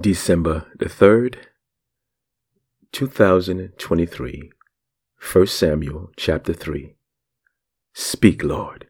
December the 3rd, 2023, 1 Samuel chapter 3. Speak, Lord.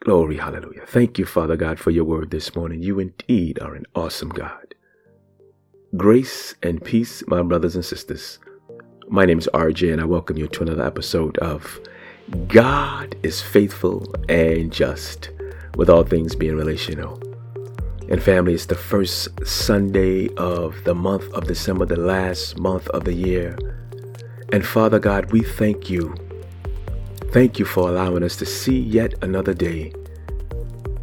Glory, hallelujah. Thank you, Father God, for your word this morning. You indeed are an awesome God. Grace and peace, my brothers and sisters. My name is RJ, and I welcome you to another episode of God is Faithful and Just, with all things being relational. And family, it's the first Sunday of the month of December, the last month of the year. And Father God, we thank you. Thank you for allowing us to see yet another day.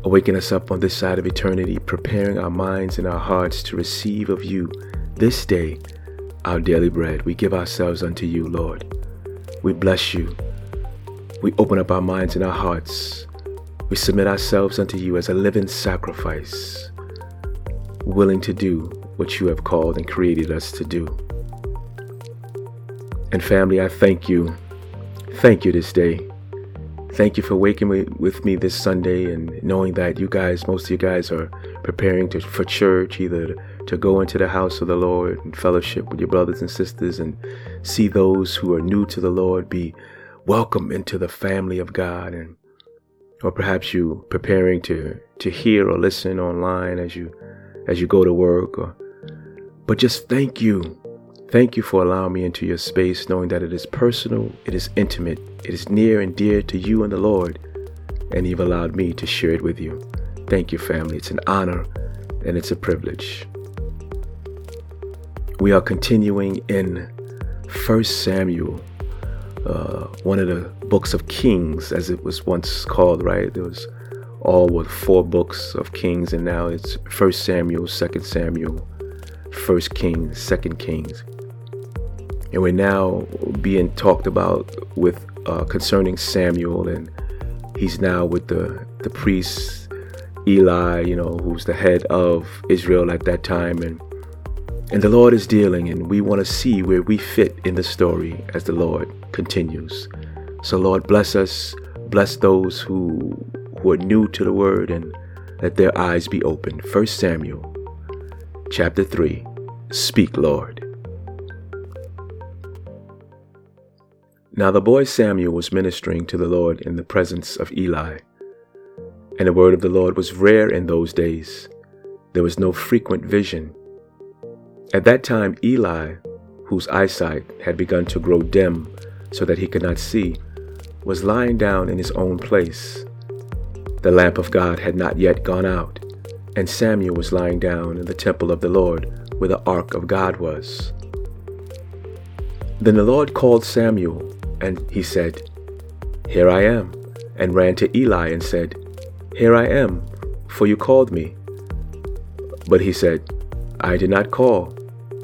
Awaken us up on this side of eternity, preparing our minds and our hearts to receive of you this day our daily bread. We give ourselves unto you, Lord. We bless you. We open up our minds and our hearts. We submit ourselves unto you as a living sacrifice willing to do what you have called and created us to do. And family, I thank you. Thank you this day. Thank you for waking me with me this Sunday and knowing that you guys, most of you guys, are preparing to, for church, either to go into the house of the Lord and fellowship with your brothers and sisters and see those who are new to the Lord be welcome into the family of God and or perhaps you preparing to to hear or listen online as you as you go to work or but just thank you. Thank you for allowing me into your space knowing that it is personal it is intimate it is near and dear to you and the lord and you've allowed me to share it with you. Thank you family. It's an honor and it's a privilege. We are continuing in first samuel uh, one of the books of kings as it was once called right? There was all with four books of Kings, and now it's First Samuel, Second Samuel, First Kings, Second Kings, and we're now being talked about with uh, concerning Samuel, and he's now with the the priest Eli, you know, who's the head of Israel at that time, and and the Lord is dealing, and we want to see where we fit in the story as the Lord continues. So, Lord, bless us, bless those who who are new to the word and let their eyes be opened. 1 Samuel chapter 3 Speak, Lord. Now the boy Samuel was ministering to the Lord in the presence of Eli. And the word of the Lord was rare in those days. There was no frequent vision. At that time, Eli, whose eyesight had begun to grow dim so that he could not see, was lying down in his own place. The lamp of God had not yet gone out, and Samuel was lying down in the temple of the Lord where the ark of God was. Then the Lord called Samuel, and he said, Here I am, and ran to Eli and said, Here I am, for you called me. But he said, I did not call.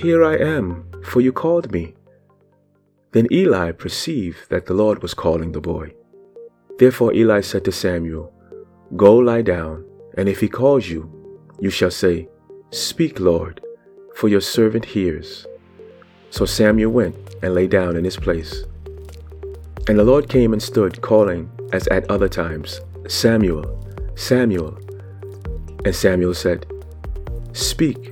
Here I am, for you called me. Then Eli perceived that the Lord was calling the boy. Therefore Eli said to Samuel, Go lie down, and if he calls you, you shall say, Speak, Lord, for your servant hears. So Samuel went and lay down in his place. And the Lord came and stood, calling, as at other times, Samuel, Samuel. And Samuel said, Speak,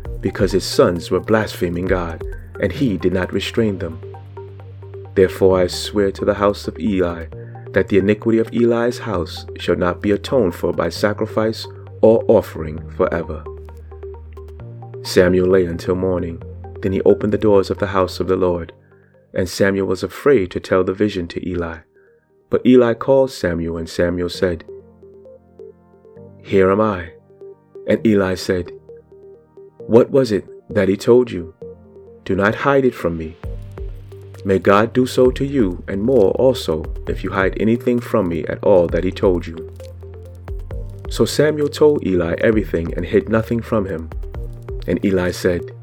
because his sons were blaspheming God, and he did not restrain them. Therefore I swear to the house of Eli that the iniquity of Eli's house shall not be atoned for by sacrifice or offering forever. Samuel lay until morning, Then he opened the doors of the house of the Lord, and Samuel was afraid to tell the vision to Eli. But Eli called Samuel, and Samuel said, Here am I. And Eli said, What was it that he told you? Do not hide it from me. May God do so to you, and more also, if you hide anything from me at all that he told you. So Samuel told Eli everything and hid nothing from him. And Eli said,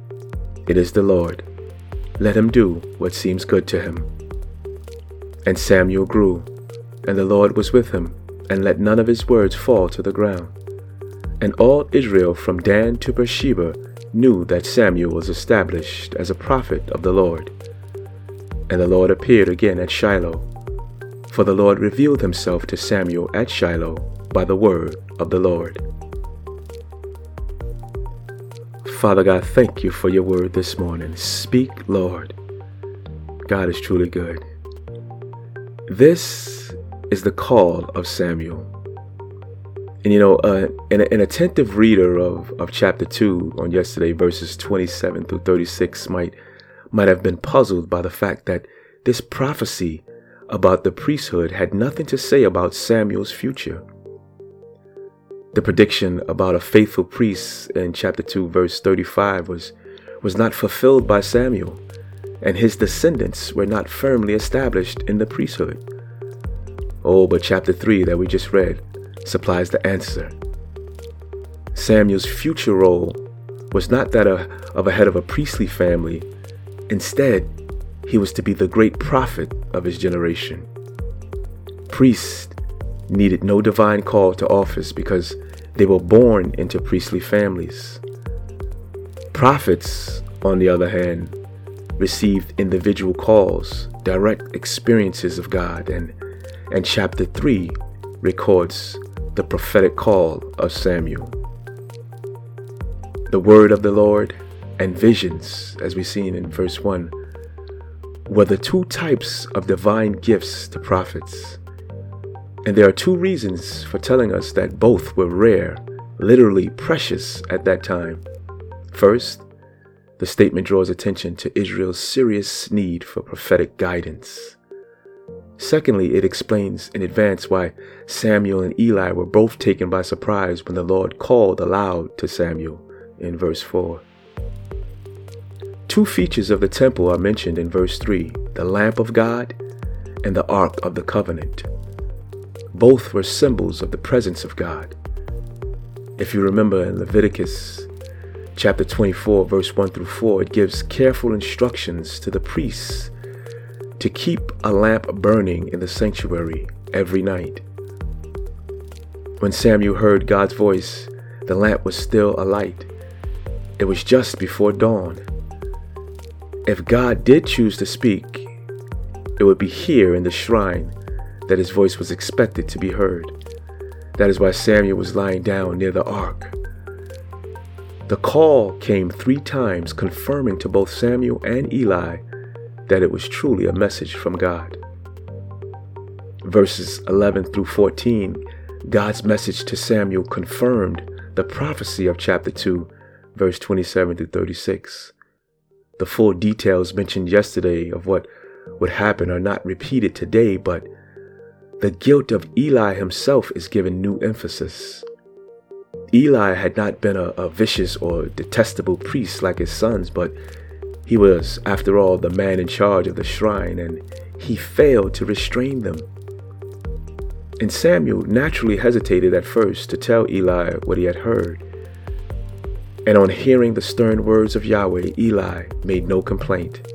It is the Lord. Let him do what seems good to him. And Samuel grew, and the Lord was with him, and let none of his words fall to the ground. And all Israel from Dan to Beersheba knew that Samuel was established as a prophet of the Lord. And the Lord appeared again at Shiloh. For the Lord revealed himself to Samuel at Shiloh by the word of the Lord. Father God, thank you for your word this morning. Speak, Lord. God is truly good. This is the call of Samuel. And you know, uh, an, an attentive reader of, of chapter 2 on yesterday, verses 27 through 36, might might have been puzzled by the fact that this prophecy about the priesthood had nothing to say about Samuel's future. The prediction about a faithful priest in chapter 2 verse 35 was was not fulfilled by Samuel, and his descendants were not firmly established in the priesthood. Oh, but chapter 3 that we just read supplies the answer. Samuel's future role was not that of a head of a priestly family, Instead, he was to be the great prophet of his generation. Priests needed no divine call to office because they were born into priestly families. Prophets, on the other hand, received individual calls, direct experiences of God, and, and chapter 3 records the prophetic call of Samuel. The word of the Lord and visions, as we've seen in verse 1, were the two types of divine gifts to prophets. And there are two reasons for telling us that both were rare, literally precious at that time. First, the statement draws attention to Israel's serious need for prophetic guidance. Secondly, it explains in advance why Samuel and Eli were both taken by surprise when the Lord called aloud to Samuel in verse 4. Two features of the temple are mentioned in verse 3 the lamp of God and the ark of the covenant. Both were symbols of the presence of God. If you remember in Leviticus chapter 24, verse 1 through 4, it gives careful instructions to the priests to keep a lamp burning in the sanctuary every night. When Samuel heard God's voice, the lamp was still alight. It was just before dawn. If God did choose to speak, it would be here in the shrine that his voice was expected to be heard. That is why Samuel was lying down near the ark. The call came three times, confirming to both Samuel and Eli that it was truly a message from God. Verses 11 through 14, God's message to Samuel confirmed the prophecy of chapter 2, verse 27 through 36. The full details mentioned yesterday of what would happen are not repeated today, but the guilt of Eli himself is given new emphasis. Eli had not been a, a, vicious or detestable priest like his sons, but he was, after all, the man in charge of the shrine, and he failed to restrain them. And Samuel naturally hesitated at first to tell Eli what he had heard. And on hearing the stern words of Yahweh, Eli made no complaint.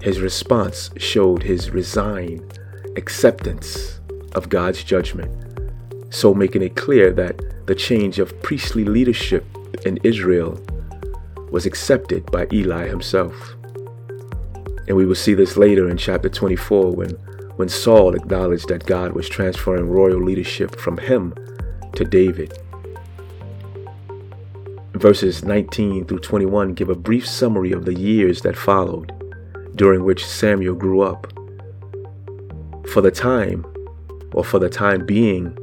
His response showed his resigned acceptance of God's judgment, so making it clear that the change of priestly leadership in Israel was accepted by Eli himself. And we will see this later in chapter 24 when, when Saul acknowledged that God was transferring royal leadership from him to David. Verses 19 through 21 give a brief summary of the years that followed, during which Samuel grew up. For the time, or for the time being,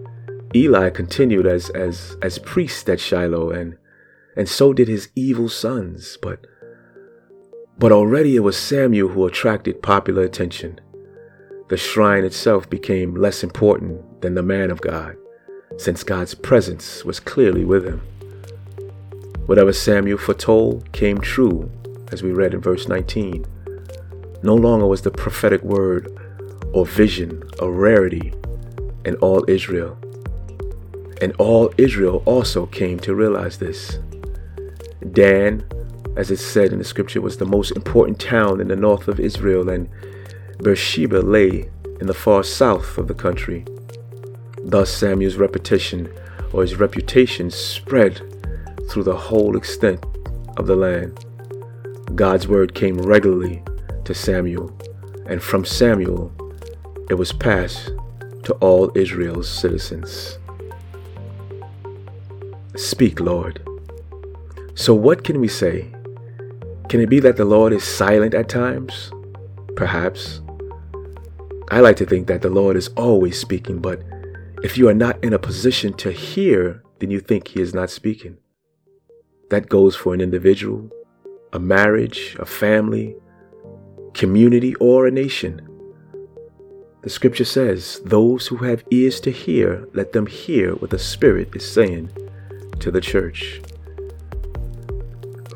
Eli continued as, as, as priest at Shiloh, and, and so did his evil sons. But, But already it was Samuel who attracted popular attention. The shrine itself became less important than the man of God, since God's presence was clearly with him. Whatever Samuel foretold came true, as we read in verse 19. No longer was the prophetic word or vision a rarity in all Israel. And all Israel also came to realize this. Dan, as it said in the scripture, was the most important town in the north of Israel, and Beersheba lay in the far south of the country. Thus Samuel's repetition or his reputation spread through the whole extent of the land. God's word came regularly to Samuel, and from Samuel it was passed to all Israel's citizens. Speak, Lord. So, what can we say? Can it be that the Lord is silent at times? Perhaps. I like to think that the Lord is always speaking, but if you are not in a position to hear, then you think He is not speaking. That goes for an individual, a marriage, a family, community, or a nation. The scripture says, Those who have ears to hear, let them hear what the Spirit is saying to the church.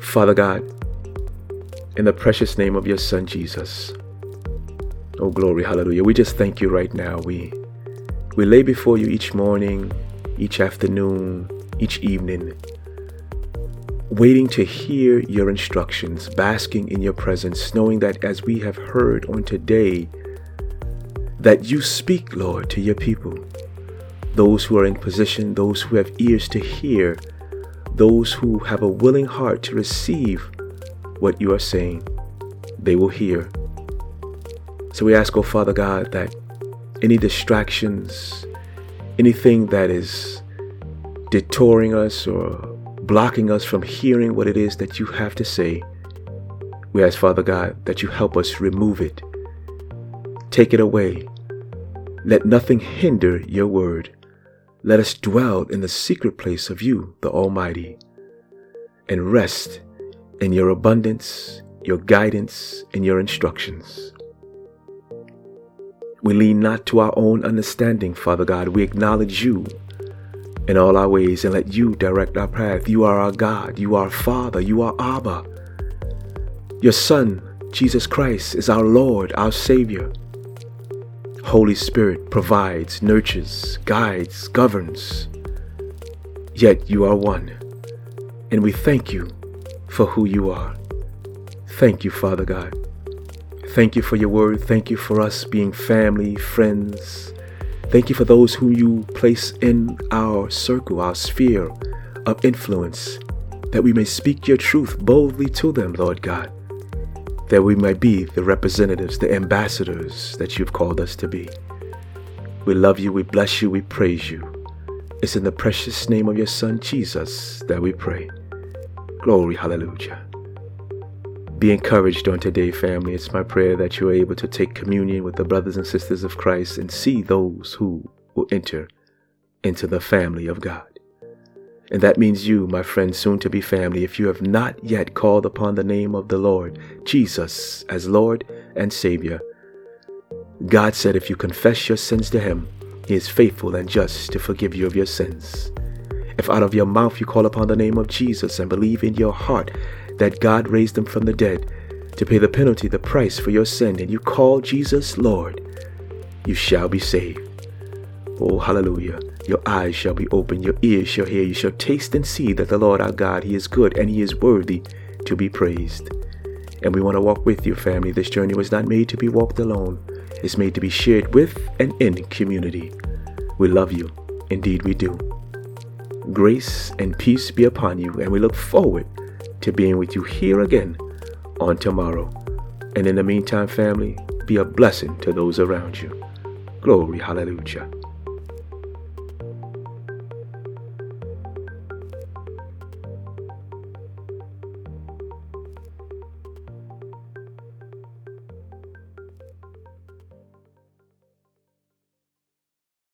Father God, in the precious name of your Son Jesus, oh glory, hallelujah, we just thank you right now. We, we lay before you each morning, each afternoon, each evening, waiting to hear your instructions, basking in your presence, knowing that as we have heard on today, that you speak, Lord, to your people. Those who are in position, those who have ears to hear, those who have a willing heart to receive what you are saying, they will hear. So we ask, oh Father God, that any distractions, anything that is detouring us or blocking us from hearing what it is that you have to say, we ask, Father God, that you help us remove it. Take it away. Let nothing hinder your word. Let us dwell in the secret place of you, the Almighty, and rest in your abundance, your guidance, and your instructions. We lean not to our own understanding, Father God. We acknowledge you in all our ways and let you direct our path. You are our God. You are Father. You are Abba. Your Son, Jesus Christ, is our Lord, our Savior. Holy Spirit provides, nurtures, guides, governs. Yet you are one. And we thank you for who you are. Thank you, Father God. Thank you for your word. Thank you for us being family, friends. Thank you for those whom you place in our circle, our sphere of influence, that we may speak your truth boldly to them, Lord God that we might be the representatives, the ambassadors that you've called us to be. We love you, we bless you, we praise you. It's in the precious name of your Son, Jesus, that we pray. Glory, hallelujah. Be encouraged on today, family. It's my prayer that you are able to take communion with the brothers and sisters of Christ and see those who will enter into the family of God. And that means you, my friend, soon to be family, if you have not yet called upon the name of the Lord, Jesus, as Lord and Savior. God said, if you confess your sins to Him, He is faithful and just to forgive you of your sins. If out of your mouth you call upon the name of Jesus and believe in your heart that God raised Him from the dead to pay the penalty, the price for your sin, and you call Jesus Lord, you shall be saved. Oh, hallelujah. Your eyes shall be opened, your ears shall hear, you shall taste and see that the Lord our God, He is good and He is worthy to be praised. And we want to walk with you, family. This journey was not made to be walked alone, it's made to be shared with and in community. We love you. Indeed, we do. Grace and peace be upon you, and we look forward to being with you here again on tomorrow. And in the meantime, family, be a blessing to those around you. Glory, hallelujah.